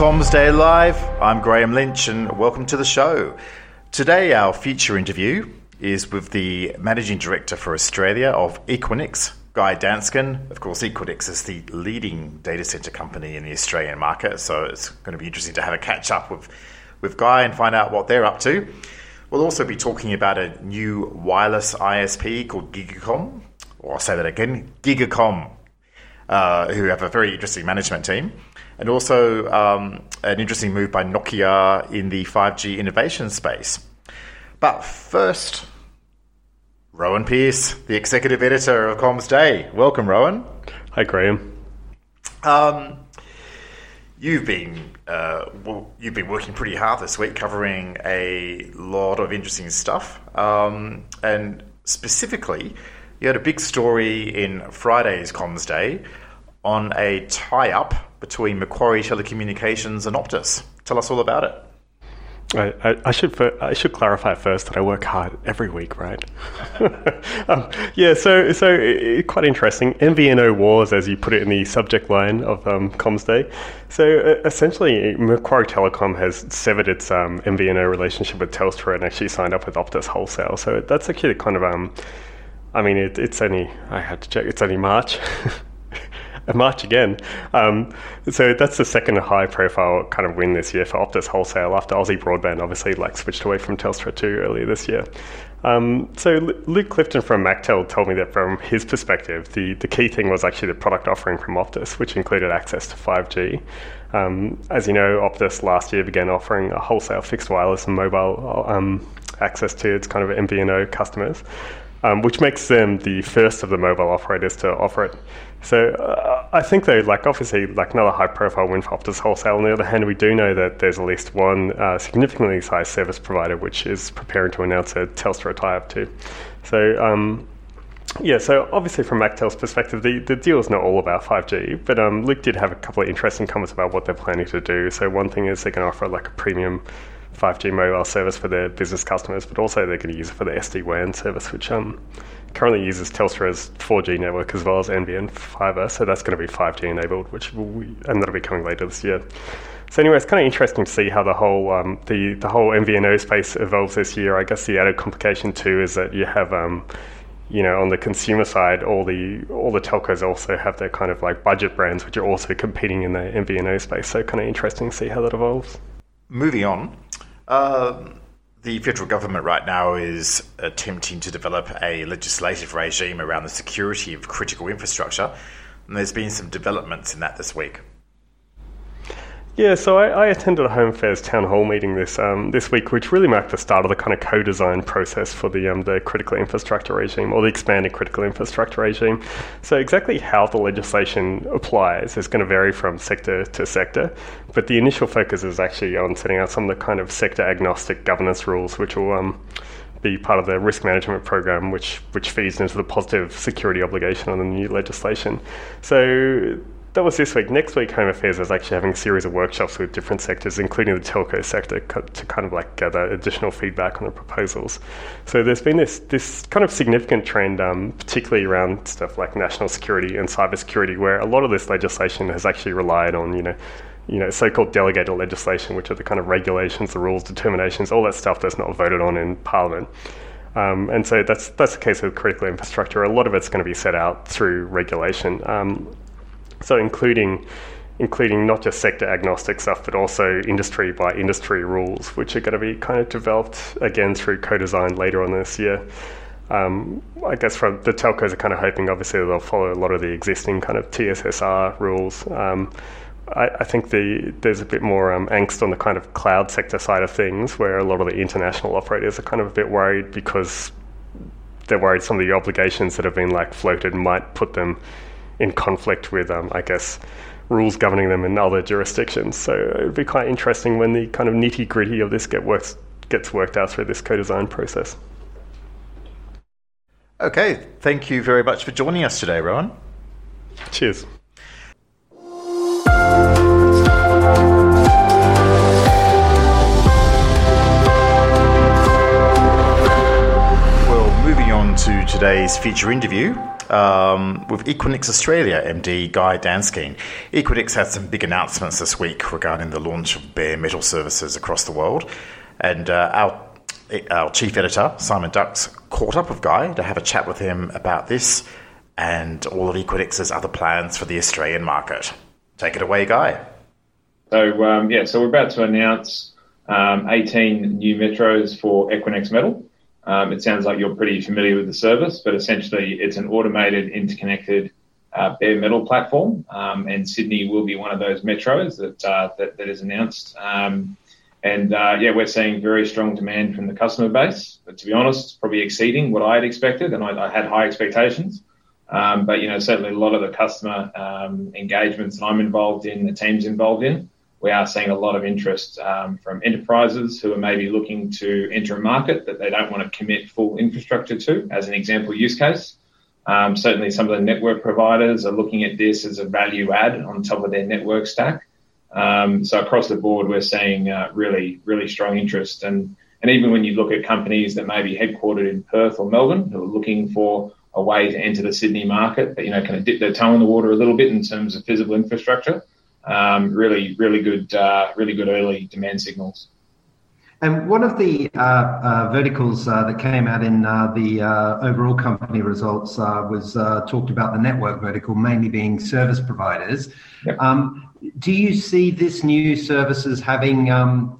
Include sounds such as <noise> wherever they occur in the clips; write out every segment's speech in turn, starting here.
Comms Day Live. I'm Graham Lynch and welcome to the show. Today, our feature interview is with the Managing Director for Australia of Equinix, Guy Danskine. Of course, Equinix is the leading data center company in the Australian market, so it's going to be interesting to have a catch up with, with Guy and find out what they're up to. We'll also be talking about a new wireless ISP called Gigacom, or I'll say that again, Gigacom, uh, who have a very interesting management team and also um, an interesting move by Nokia in the 5G innovation space. But first, Rowan Pearce, the executive editor of Comms Day. Welcome, Rowan. Hi, Graham. Um, you've been uh, well, you've been working pretty hard this week, covering a lot of interesting stuff, um, and specifically, you had a big story in Friday's Comms Day on a tie-up between Macquarie Telecommunications and Optus. Tell us all about it. I, I, I, should I should clarify first that I work hard every week, right? <laughs> um, yeah, so so it, quite interesting. MVNO wars, as you put it in the subject line of um, Comms Day. So uh, essentially, Macquarie Telecom has severed its um, MVNO relationship with Telstra and actually signed up with Optus Wholesale. So that's actually kind of um, I mean, it, it's only I had to check. It's only March. <laughs> <laughs> March again. Um, so that's the second high profile kind of win this year for Optus Wholesale after Aussie Broadband obviously like switched away from Telstra 2 earlier this year. Um, so Luke Clifton from Mactel told me that from his perspective, the, the key thing was actually the product offering from Optus, which included access to 5G. Um, as you know, Optus last year began offering a wholesale fixed wireless and mobile um, access to its kind of MVNO customers um, which makes them the first of the mobile operators to offer it. So uh, I think though, like obviously, like another high-profile win for Optus Wholesale. On the other hand, we do know that there's at least one uh, significantly sized service provider which is preparing to announce a Telstra tie-up too. So. Um, yeah, so obviously from Mactel's perspective, the, the deal is not all about 5G, but um, Luke did have a couple of interesting comments about what they're planning to do. So one thing is they're going to offer like a premium 5G mobile service for their business customers, but also they're going to use it for the SD WAN service, which um, currently uses Telstra's 4G network as well as NBN fiber. So that's going to be 5G enabled, which will, and that'll be coming later this year. So anyway, it's kind of interesting to see how the whole um, the the whole MVNO space evolves this year. I guess the added complication too is that you have um, you know on the consumer side, all the all the telcos also have their kind of like budget brands, which are also competing in the MVNO space. So kind of interesting to see how that evolves. Moving on, um, the federal government right now is attempting to develop a legislative regime around the security of critical infrastructure, and there's been some developments in that this week. Yeah, so I, I, attended a Home Affairs town hall meeting this um, this week, which really marked the start of the kind of co-design process for the um, the critical infrastructure regime or the expanded critical infrastructure regime. So exactly how the legislation applies is going to vary from sector to sector, but the initial focus is actually on setting out some of the kind of sector agnostic governance rules, which will um, be part of the risk management program, which which feeds into the positive security obligation on the new legislation. So that was this week. Next week, Home Affairs is actually having a series of workshops with different sectors, including the telco sector, to kind of like gather additional feedback on the proposals. So there's been this this kind of significant trend, um, particularly around stuff like national security and cybersecurity, where a lot of this legislation has actually relied on, you know, you know, so-called delegated legislation, which are the kind of regulations, the rules, determinations, all that stuff that's not voted on in Parliament. Um, and so that's that's the case with critical infrastructure. A lot of it's going to be set out through regulation. Um, so including including not just sector agnostic stuff, but also industry by industry rules, which are going to be kind of developed again through co-design later on this year. Um, I guess from the telcos are kind of hoping, obviously, they'll follow a lot of the existing kind of TSSR rules. Um, I, I, think the, there's a bit more um, angst on the kind of cloud sector side of things, where a lot of the international operators are kind of a bit worried because they're worried some of the obligations that have been like floated might put them in conflict with, um, I guess, rules governing them in other jurisdictions. So it would be quite interesting when the kind of nitty gritty of this get works, gets worked out through this co-design process. Okay, thank you very much for joining us today, Rowan. Cheers. Well, moving on to today's feature interview, um, with Equinix Australia MD Guy Danskine. Equinix had some big announcements this week regarding the launch of bare metal services across the world, and uh, our our chief editor Simon Dux caught up with Guy to have a chat with him about this and all of Equinix's other plans for the Australian market. Take it away, Guy. So um, yeah, so we're about to announce um, 18 new metros for Equinix Metal. Um, it sounds like you're pretty familiar with the service, but essentially it's an automated, interconnected uh, bare metal platform, um, and Sydney will be one of those metros that uh, that, that is announced. Um, and uh, yeah, we're seeing very strong demand from the customer base. But to be honest, it's probably exceeding what I had expected, and I, I had high expectations. Um, but you know, certainly a lot of the customer um, engagements that I'm involved in, the teams involved in, we are seeing a lot of interest um, from enterprises who are maybe looking to enter a market that they don't want to commit full infrastructure to, as an example use case. Um, certainly, some of the network providers are looking at this as a value add on top of their network stack. Um, so across the board, we're seeing uh, really, really strong interest. And, and even when you look at companies that may be headquartered in Perth or Melbourne who are looking for a way to enter the Sydney market, but you know, kind of dip their toe in the water a little bit in terms of physical infrastructure. Um, really, really good, uh, really good early demand signals. And one of the uh, uh, verticals uh, that came out in uh, the uh, overall company results uh, was talked about the network vertical, mainly being service providers. Yep. Um, do you see this new services having um,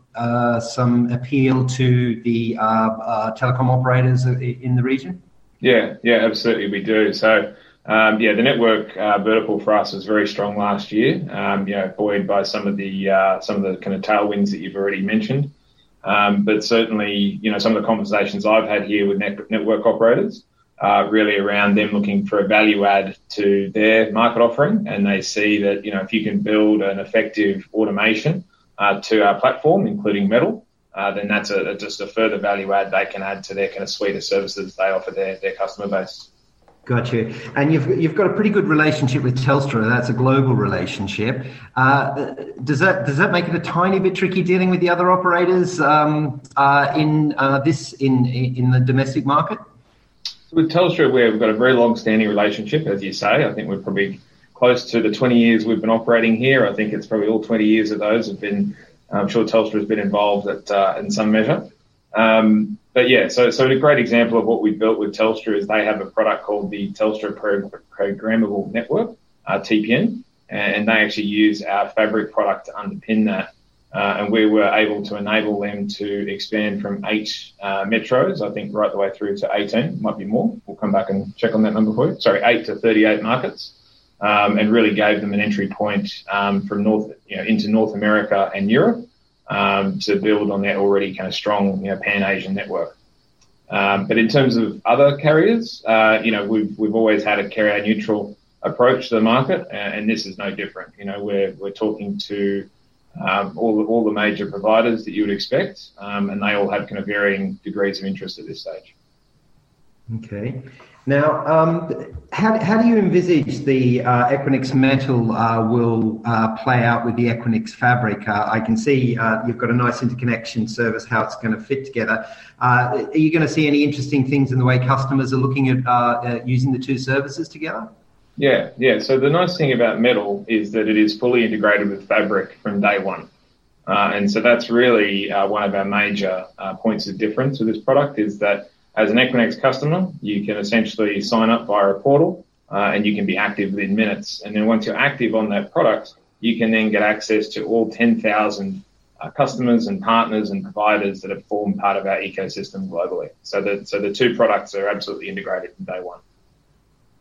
some appeal to the telecom operators in the region? Yeah, yeah, absolutely, we do. So. Um, yeah, the network uh, vertical for us was very strong last year. Um, you know, buoyed by some of the uh, some of the kind of tailwinds that you've already mentioned. Um, but certainly, you know, some of the conversations I've had here with net- network operators are really around them looking for a value add to their market offering, and they see that you know if you can build an effective automation uh, to our platform, including Metal, uh, then that's a, just a further value add they can add to their kind of suite of services they offer their, their customer base. Got you. And you've you've got a pretty good relationship with Telstra. That's a global relationship. Uh, does that does that make it a tiny bit tricky dealing with the other operators um, uh, in uh, this in in the domestic market? With Telstra, we've got a very long-standing relationship, as you say. I think we're probably close to the 20 years we've been operating here. I think it's probably all 20 years of those have been. I'm sure Telstra has been involved at, uh, in some measure. Um, but yeah, so so a great example of what we built with Telstra is they have a product called the Telstra Programmable Network, uh, TPN, and they actually use our Fabric product to underpin that. Uh, and we were able to enable them to expand from eight uh, metros, I think, right the way through to 18, might be more. We'll come back and check on that number for you. Sorry, eight to 38 markets, um, and really gave them an entry point um, from North, you know, into North America and Europe um, to build on that already kind of strong, you know, Pan-Asian network. Um, but in terms of other carriers, uh, you know, we've we've always had a carrier neutral approach to the market, and this is no different. You know, we're we're talking to um, all the, all the major providers that you would expect, um, and they all have kind of varying degrees of interest at this stage. Okay. Now, um, how, how do you envisage the uh, Equinix metal uh, will uh, play out with the Equinix fabric? Uh, I can see uh, you've got a nice interconnection service, how it's going to fit together. Uh, are you going to see any interesting things in the way customers are looking at using the two services together? Yeah, yeah. So the nice thing about metal is that it is fully integrated with fabric from day one. and so that's really one of our major points of difference with this product is that as an Equinix customer, you can essentially sign up via a portal uh, and you can be active within minutes. And then once you're active on that product, you can then get access to all 10,000 uh, customers and partners and providers that have formed part of our ecosystem globally. So the, so the two products are absolutely integrated from day one.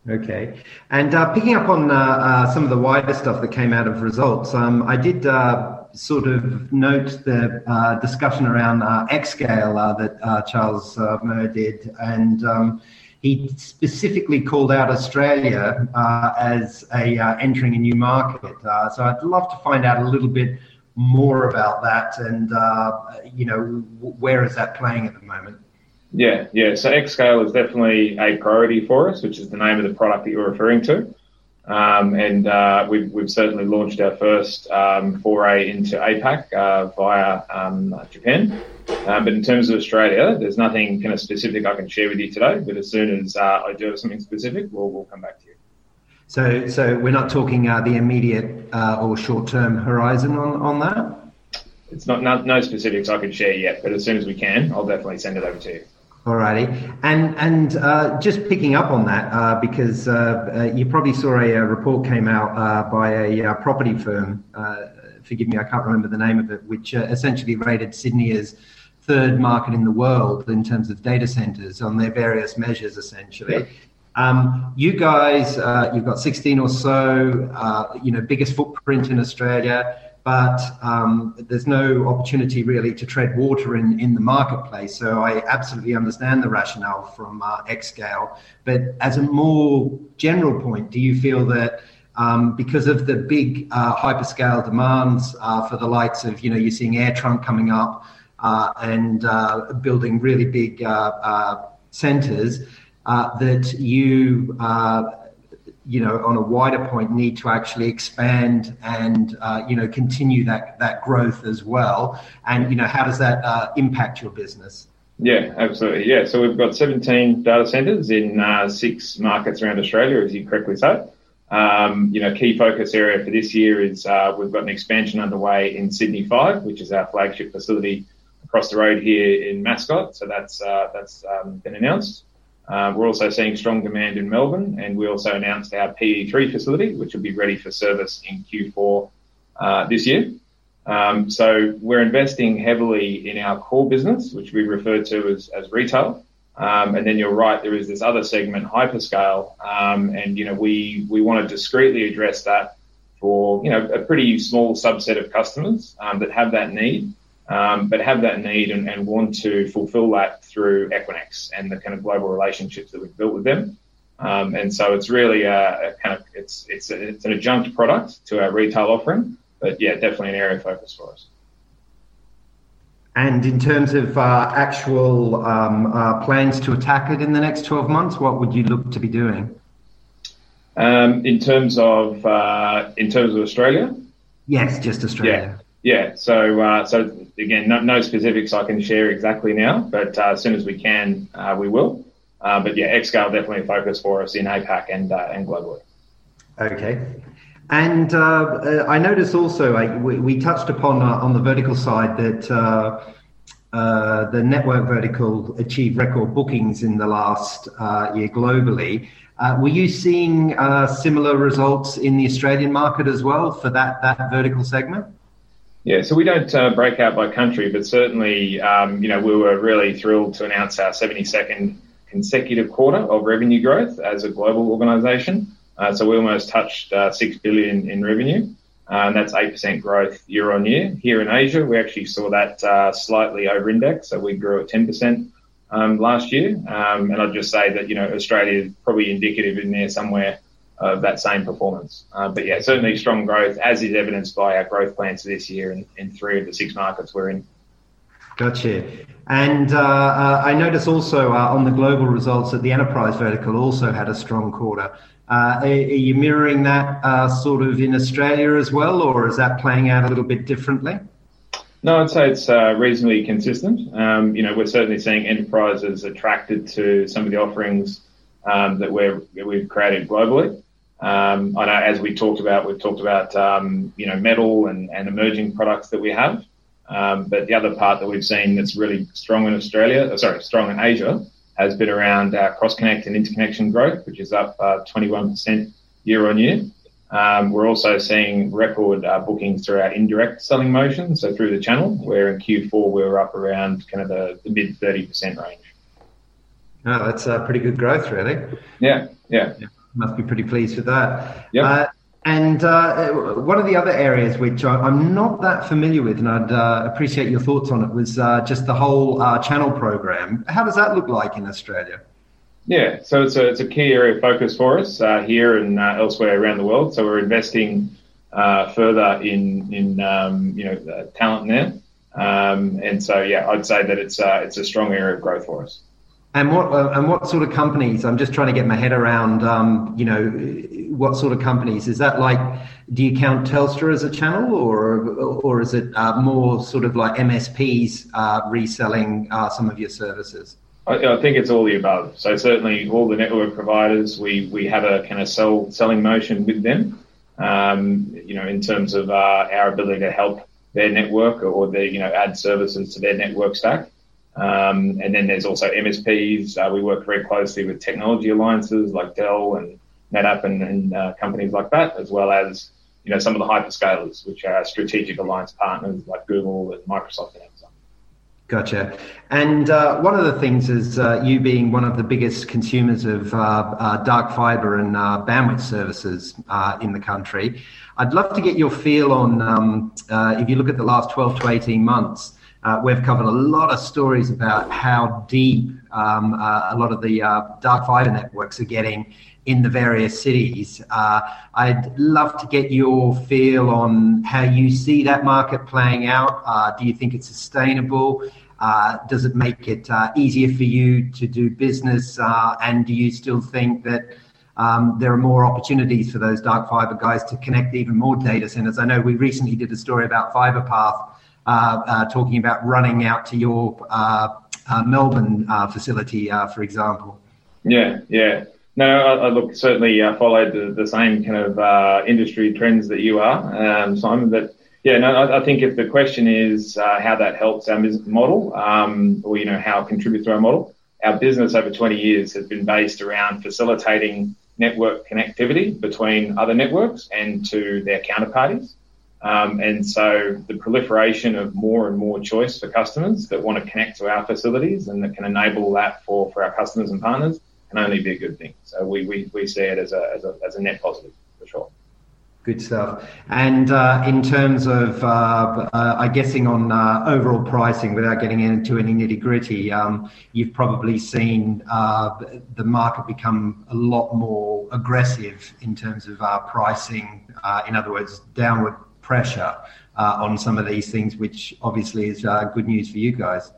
Okay. And uh, picking up on uh, uh, some of the wider stuff that came out of results, um, I did uh, sort of note the uh, discussion around uh, Xscale uh, that uh, Charles uh, Murr did, and um, he specifically called out Australia uh, as a entering a new market. so I'd love to find out a little bit more about that, and you know where is that playing at the moment. Yeah, yeah. So Xscale is definitely a priority for us, which is the name of the product that you're referring to. Um, and uh, we've, we've certainly launched our first um, foray into APAC uh, via um, Japan. Um, but in terms of Australia, there's nothing kind of specific I can share with you today. But as soon as uh, I do have something specific, we'll, we'll come back to you. So, so we're not talking uh, the immediate uh, or short-term horizon on, on that. It's not no, no specifics I can share yet, but as soon as we can, I'll definitely send it over to you. Alrighty, and and uh, just picking up on that uh, because uh, uh you probably saw a, a, report came out uh, by a uh, property firm. forgive me, I can't remember the name of it, which essentially rated Sydney as third market in the world in terms of data centers on their various measures, essentially. Yep. Um, you guys, you've got 16 or so, you know, biggest footprint in Australia but um, there's no opportunity really to tread water in, in the marketplace. So I absolutely understand the rationale from uh, Xscale. But as a more general point, do you feel that um, because of the big uh, hyperscale demands uh, for the likes of, you know, you're seeing AirTrunk coming up uh, and uh, building really big uh, centers, that you you know, on a wider point, need to actually expand and uh, you know continue that that growth as well. And you know, how does that uh, impact your business? Yeah, absolutely. Yeah, so we've got 17 data centers in uh, six markets around Australia, as you correctly said. Um, you know, key focus area for this year is uh, we've got an expansion underway in Sydney Five, which is our flagship facility across the road here in Mascot. So that's uh, that's um, been announced. Uh, we're also seeing strong demand in Melbourne, and we also announced our PE3 facility, which will be ready for service in Q4 uh, this year. Um, so we're investing heavily in our core business, which we refer to as, as retail. Um, and then you're right, there is this other segment, hyperscale, um, and you know we we want to discreetly address that for you know a pretty small subset of customers um, that have that need um, but have that need and, and, want to fulfill that through Equinix and the kind of global relationships that we've built with them. Um, and so it's really a, a, kind of it's it's a, it's an adjunct product to our retail offering, but yeah, definitely an area of focus for us. And in terms of uh, actual um, uh, plans to attack it in the next 12 months, what would you look to be doing? Um, in terms of uh, in terms of Australia, yes, just Australia. Yeah. Yeah, so uh, so again, no, no, specifics I can share exactly now, but uh, as soon as we can, uh, we will. Uh, but yeah, Xscale definitely a focus for us in APAC and uh, and globally. Okay, and uh, I noticed also we, we, touched upon on the vertical side that. the network vertical achieved record bookings in the last year globally. were you seeing similar results in the Australian market as well for that, that vertical segment? Yeah, so we don't uh, break out by country, but certainly, um, you know, we were really thrilled to announce our 72nd consecutive quarter of revenue growth as a global organisation. Uh, so we almost touched uh, six billion in revenue, uh, and that's eight percent growth year on year. Here in Asia, we actually saw that uh, slightly over index, so we grew at 10 percent um, last year. Um, and I'd just say that you know Australia is probably indicative in there somewhere of that same performance. Uh, but yeah, certainly strong growth, as is evidenced by our growth plans for this year in, in three of the six markets we're in. Gotcha. And uh, uh, I notice also uh, on the global results that the enterprise vertical also had a strong quarter. Uh, are, are, you mirroring that uh, sort of in Australia as well, or is that playing out a little bit differently? No, I'd say it's uh, reasonably consistent. Um, you know, we're certainly seeing enterprises attracted to some of the offerings um, that we're, we've created globally. Um, I know as we talked about, we've talked about um, you know metal and, and emerging products that we have. Um, but the other part that we've seen that's really strong in Australia, uh, sorry, strong in Asia, has been around our cross connect and interconnection growth, which is up uh, 21% year on year. Um, we're also seeing record uh, bookings through our indirect selling motion, so through the channel, where in Q4 we were up around kind of the, the mid 30% range. Oh, that's a pretty good growth, really. Yeah, yeah. yeah must be pretty pleased with that. Yep. Uh, and uh, one of the other areas which I'm not that familiar with, and I'd uh, appreciate your thoughts on it, was uh, just the whole uh, channel program. How does that look like in Australia? Yeah, so it's a, it's a key area of focus for us uh, here and elsewhere around the world. So we're investing further in in um, you know talent there, um, and so yeah, I'd say that it's it's a strong area of growth for us. And what uh, and what sort of companies? I'm just trying to get my head around. Um, you know, what sort of companies is that? Like, do you count Telstra as a channel, or or is it uh, more sort of like MSPs uh, reselling uh, some of your services? I, I, think it's all the above. So certainly, all the network providers, we we have a kind of sell selling motion with them. Um, you know, in terms of uh, our ability to help their network or their you know add services to their network stack. Um, and then there's also MSPs. Uh, we work very closely with technology alliances like Dell and NetApp and, and uh, companies like that, as well as you know some of the hyperscalers, which are strategic alliance partners like Google and Microsoft and Amazon. Gotcha. And uh, one of the things is uh, you being one of the biggest consumers of uh, uh dark fiber and uh, bandwidth services uh, in the country. I'd love to get your feel on um, if you look at the last 12 to 18 months. Uh, we've covered a lot of stories about how deep um, uh, a lot of the uh, dark fiber networks are getting in the various cities. Uh, I'd love to get your feel on how you see that market playing out. Uh, do you think it's sustainable? Uh, does it make it easier for you to do business? and do you still think that um, there are more opportunities for those dark fiber guys to connect even more data centers? I know we recently did a story about FiberPath talking about running out to your uh, Melbourne facility, for example. Yeah, yeah. No, I, I look certainly uh, followed the, the, same kind of uh, industry trends that you are, um, Simon. But yeah, no, I, I, think if the question is uh, how that helps our business model, um, or you know how it contributes to our model, our business over 20 years has been based around facilitating network connectivity between other networks and to their counterparties. Um, and so the proliferation of more and more choice for customers that want to connect to our facilities and that can enable that for, for our customers and partners can only be a good thing. So we, we, we see it as a, as, a, as a net positive for sure. Good stuff. And uh, in terms of, uh, uh, I guessing on uh, overall pricing, without getting into any nitty gritty, um, you've probably seen uh, the market become a lot more aggressive in terms of uh, pricing. in other words, downward pressure uh, on some of these things, which obviously is uh, good news for you guys.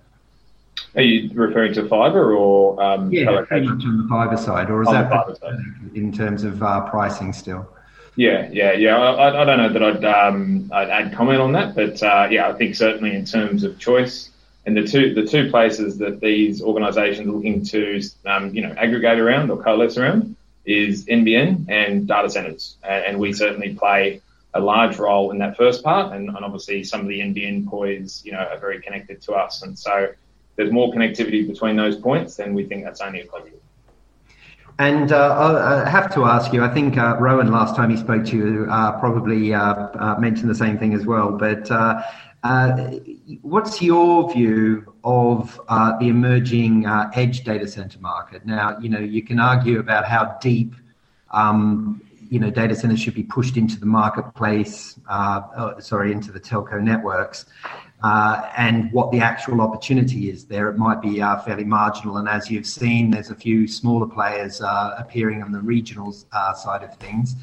Are you referring to fiber or um, yeah, pretty much on the fiber side, or is on that in terms of uh, pricing still? Yeah, yeah, yeah. I, I don't know that I'd um, I'd add comment on that, but uh, yeah, I think certainly in terms of choice and the two the two places that these organisations are looking to um, you know aggregate around or coalesce around is NBN and data centres, and, and we certainly play a large role in that first part, and, and obviously some of the NBN POIs, you know, are very connected to us, and so there's more connectivity between those points, then we think that's only a positive. And uh, I have to ask you, I think uh, Rowan, last time he spoke to you, uh, probably uh, uh, mentioned the same thing as well. But uh, what's your view of the emerging edge data center market? Now, you know, you can argue about how deep um, you know, data centers should be pushed into the marketplace, uh, uh, sorry, into the telco networks, uh, and what the actual opportunity is there. It might be uh, fairly marginal, and as you've seen, there's a few smaller players uh, appearing on the regional uh, side of things.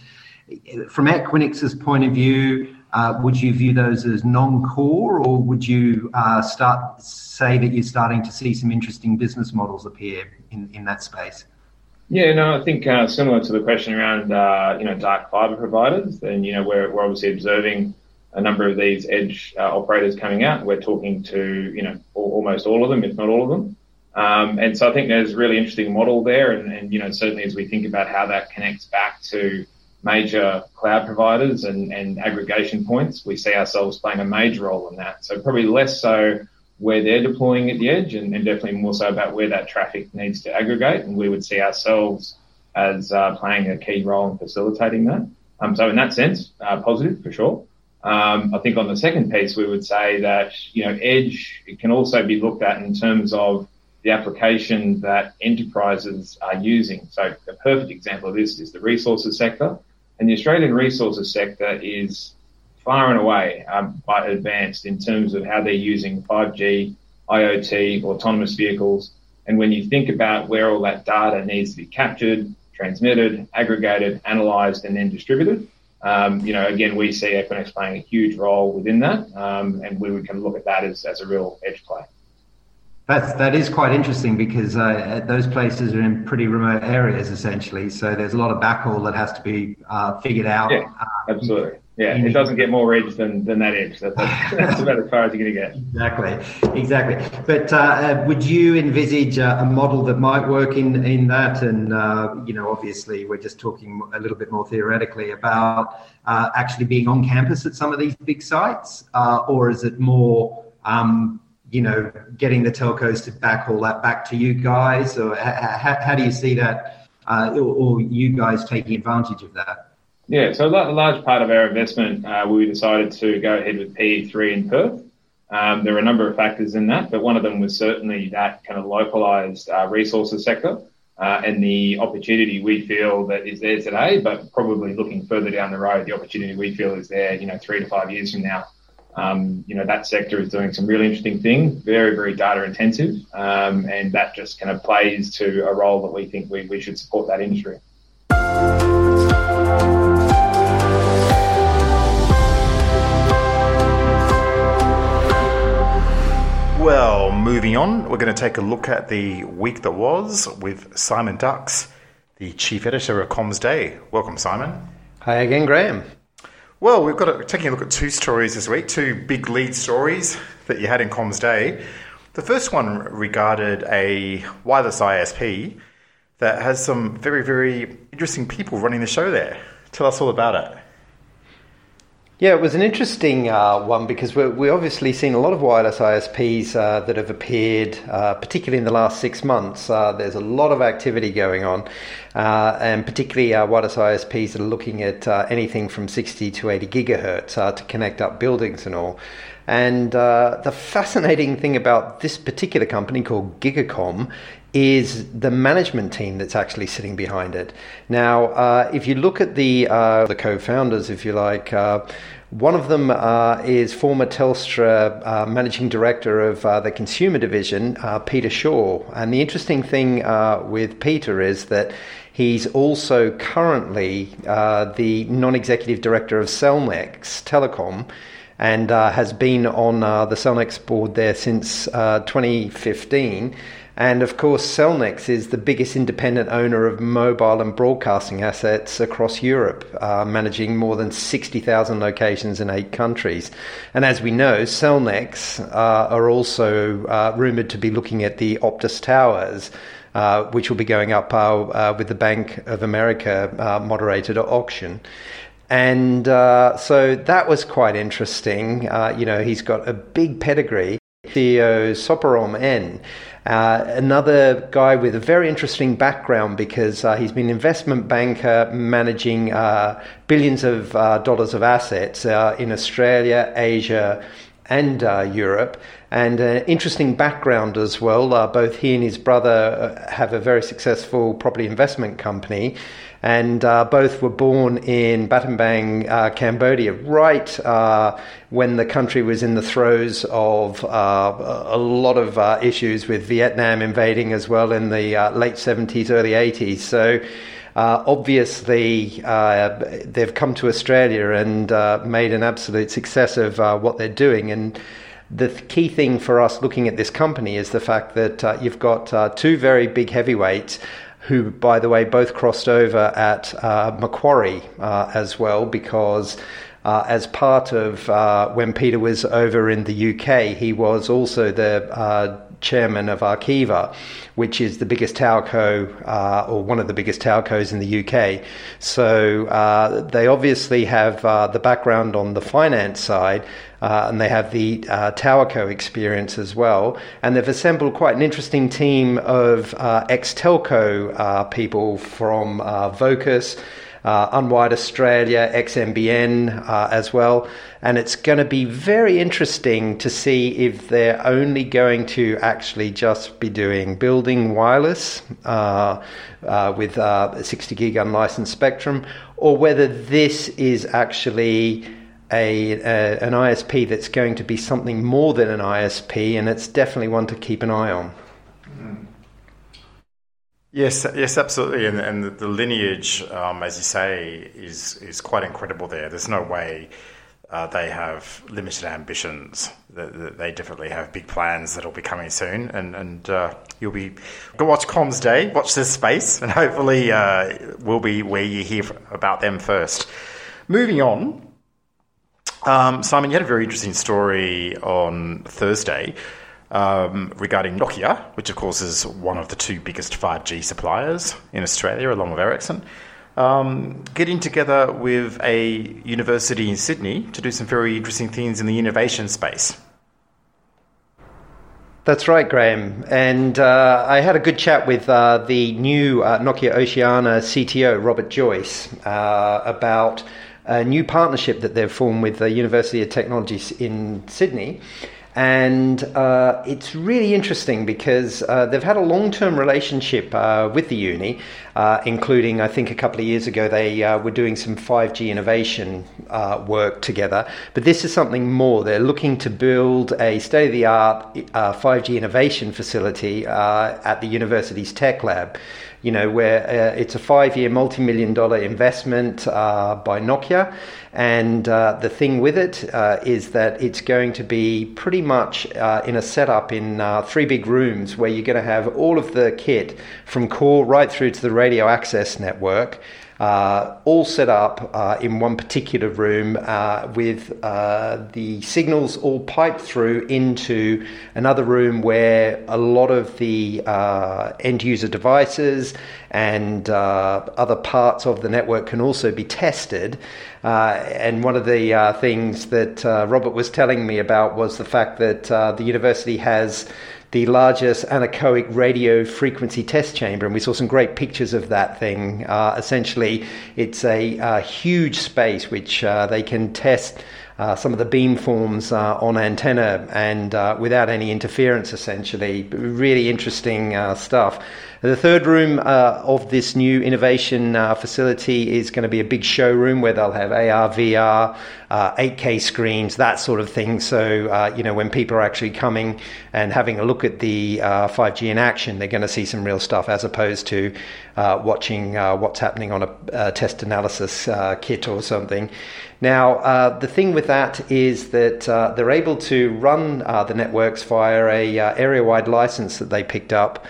From Equinix's point of view, would you view those as non-core, or would you start say that you're starting to see some interesting business models appear in, in that space? Yeah, no, I think uh, similar to the question around uh, you know dark fiber providers, then you know we're we're obviously observing a number of these edge uh, operators coming out. We're talking to you know almost all of them, if not all of them. Um, and so I think there's a really interesting model there, and, and you know certainly as we think about how that connects back to major cloud providers and, and aggregation points, we see ourselves playing a major role in that. So probably less so where they're deploying at the edge and, and, definitely more so about where that traffic needs to aggregate. And we would see ourselves as uh, playing a key role in facilitating that. Um, so in that sense, uh, positive for sure. Um, I think on the second piece, we would say that, you know, edge can also be looked at in terms of the application that enterprises are using. So a perfect example of this is the resources sector. And the Australian resources sector is far and away um, quite advanced in terms of how they're using 5G, IoT, autonomous vehicles. And when you think about where all that data needs to be captured, transmitted, aggregated, analyzed, and then distributed, um, you know, again, we see Equinix playing a huge role within that, um, and we can look at that as, as a real edge play. That's that is quite interesting because uh, those places are in pretty remote areas essentially. So there's a lot of backhaul that has to be uh, figured out. Yeah, absolutely. Yeah, it doesn't get more edge than, than that edge. That's, that's <laughs> about as far as you're going to get. Exactly, exactly. But uh, uh, would you envisage a model that might work in in that? And uh, you know, obviously, we're just talking a little bit more theoretically about uh, actually being on campus at some of these big sites, uh, or is it more um, you know, getting the telcos to back all that back to you guys, or how, how do you see that, uh, or, or, you guys taking advantage of that? Yeah, so a large part of our investment, uh, we decided to go ahead with PE3 in Perth. Um, there are a number of factors in that, but one of them was certainly that kind of localized uh, resources sector uh, and the opportunity we feel that is there today, but probably looking further down the road, the opportunity we feel is there, you know, three to five years from now. Um, you know, that sector is doing some really interesting things, very, very data intensive. Um, and that just kind of plays to a role that we think we, we should support that industry. Well, moving on, we're going to take a look at the week that was with Simon Dux, the chief editor of Comms Day. Welcome, Simon. Hi again, Graham. Well, we've got a, taking a look at two stories this week, two big lead stories that you had in Comms Day. The first one regarded a wireless ISP that has some very, very interesting people running the show there. Tell us all about it. Yeah, it was an interesting uh, one because we're, we obviously seen a lot of wireless ISPs uh, that have appeared, uh, particularly in the last six months. Uh, there's a lot of activity going on, uh, and particularly uh, wireless ISPs that are looking at anything from 60 to 80 gigahertz to connect up buildings and all. And the fascinating thing about this particular company called Gigacom is the management team that's actually sitting behind it. Now, uh, if you look at the uh, the co-founders, if you like. Uh, one of them uh, is former Telstra uh, managing director of uh, the consumer division, Peter Shaw. And the interesting thing with Peter is that he's also currently the non executive director of Cellnex Telecom and has been on the Cellnex board there since 2015 and of course, Cellnex is the biggest independent owner of mobile and broadcasting assets across Europe, uh, managing more than 60,000 locations in eight countries. And as we know, Cellnex uh, are also uh, rumored to be looking at the Optus Towers. Uh, which will be going up uh, uh, with the Bank of America moderated auction. And so that was quite interesting. you know, he's got a big pedigree. CEO Soparom N uh, another guy with a very interesting background because uh, he's been investment banker managing uh, billions of uh, dollars of assets uh, in Australia, Asia, and uh, Europe. And an interesting background as well. both he and his brother have a very successful property investment company and uh, both were born in Battambang, uh, Cambodia, right uh, when the country was in the throes of uh, a lot of uh, issues with Vietnam invading as well in the uh, late 70s, early 80s. So. obviously, they've come to Australia and made an absolute success of what they're doing. And the key thing for us looking at this company is the fact that you've got two very big heavyweights who, by the way, both crossed over at uh, Macquarie uh, as well, because uh, as part of uh, when Peter was over in the UK, he was also the uh, chairman of Arqiva, which is the biggest telco uh, or one of the biggest telcos in the UK. So uh, they obviously have uh, the background on the finance side. Uh, and they have the uh, TowerCo experience as well. And they've assembled quite an interesting team of uh, ex telco people from Vocus, uh, Australia, XNBN uh, as well. And it's going to be very interesting to see if they're only going to actually just be doing building wireless uh, uh with uh, 60 gig unlicensed spectrum, or whether this is actually a, a, an ISP that's going to be something more than an ISP, and it's definitely one to keep an eye on. Yes, yes, absolutely, and, and the, lineage, um, as you say, is is quite incredible. There, there's no way uh, they have limited ambitions. They definitely have big plans that'll be coming soon, and and uh, you'll be go watch Comms Day, watch this space, and hopefully uh, we'll be where you hear about them first. Moving on, um, Simon, you had a very interesting story on Thursday. Um, regarding Nokia, which of course is one of the two biggest 5G suppliers in Australia, along with Ericsson um, getting together with a university in Sydney to do some very interesting things in the innovation space. That's right, Graham. And uh, I had a good chat with uh, the new uh, Nokia Oceania CTO, Robert Joyce, uh, about a new partnership that they've formed with the University of Technology in Sydney. And uh, it's really interesting because uh, they've had a long term relationship uh, with the uni, uh, including, I think, a couple of years ago, they uh, were doing some 5G innovation uh, work together. But this is something more. They're looking to build a state of the art 5G innovation facility at the university's tech lab you know, where uh, it's a five year, multi million dollar investment uh, by Nokia. And uh, the thing with it uh, is that it's going to be pretty much uh, in a setup in three big rooms where you're going to have all of the kit from core right through to the radio access network all set up uh, in one particular room uh, with uh, the signals all piped through into another room where a lot of the uh, end user devices and uh, other parts of the network can also be tested. and one of the things that Robert was telling me about was the fact that the university has the largest anechoic radio frequency test chamber, and we saw some great pictures of that thing. Uh, essentially, it's a, a, huge space which uh, they can test. Uh, some of the beamforms uh, on antenna and uh, without any interference, essentially. Really interesting uh, stuff. The third room uh, of this new innovation uh, facility is going to be a big showroom where they'll have AR, VR, uh, 8K screens, that sort of thing. So, uh, you know, when people are actually coming and having a look at the 5G uh, in action, they're going to see some real stuff as opposed to uh, watching what's happening on a, a test analysis kit or something. Now, the thing with that is that they're able to run the networks via a area-wide license that they picked up.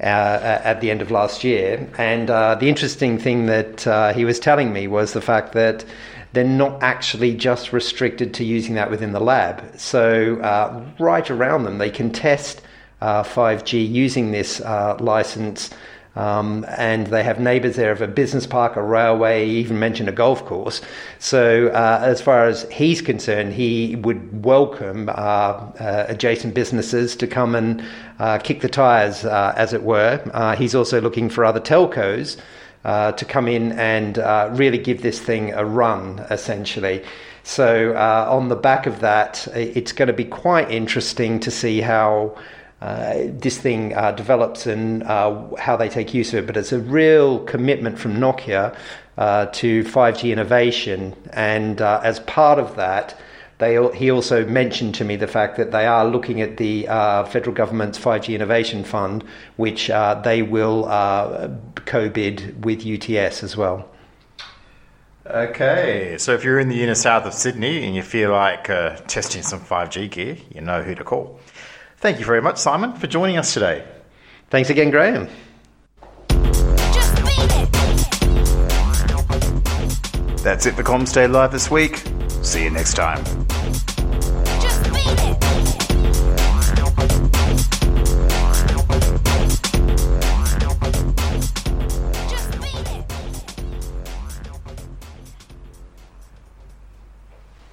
Uh, at the end of last year. And uh, the interesting thing that uh, he was telling me was the fact that they're not actually just restricted to using that within the lab. So, uh, right around them, they can test 5G uh, using this uh, license um, and they have neighbours there of a business park, a railway, even mentioned a golf course. So, uh, as far as he's concerned, he would welcome uh, uh, adjacent businesses to come and uh, kick the tyres, uh, as it were. Uh, he's also looking for other telcos. to come in and really give this thing a run, essentially. So, on the back of that, it's going to be quite interesting to see how uh, this thing uh, develops and uh, how they take use of it. But it's a real commitment from Nokia uh, to 5G innovation, and uh, as part of that. They, he also mentioned to me the fact that they are looking at the federal government's 5G Innovation Fund, which they will co bid with UTS as well. Okay, so if you're in the inner south of Sydney and you feel like testing some 5G gear, you know who to call. Thank you very much, Simon, for joining us today. Thanks again, Graham. That's it for Comms Day Live this week. See you next time.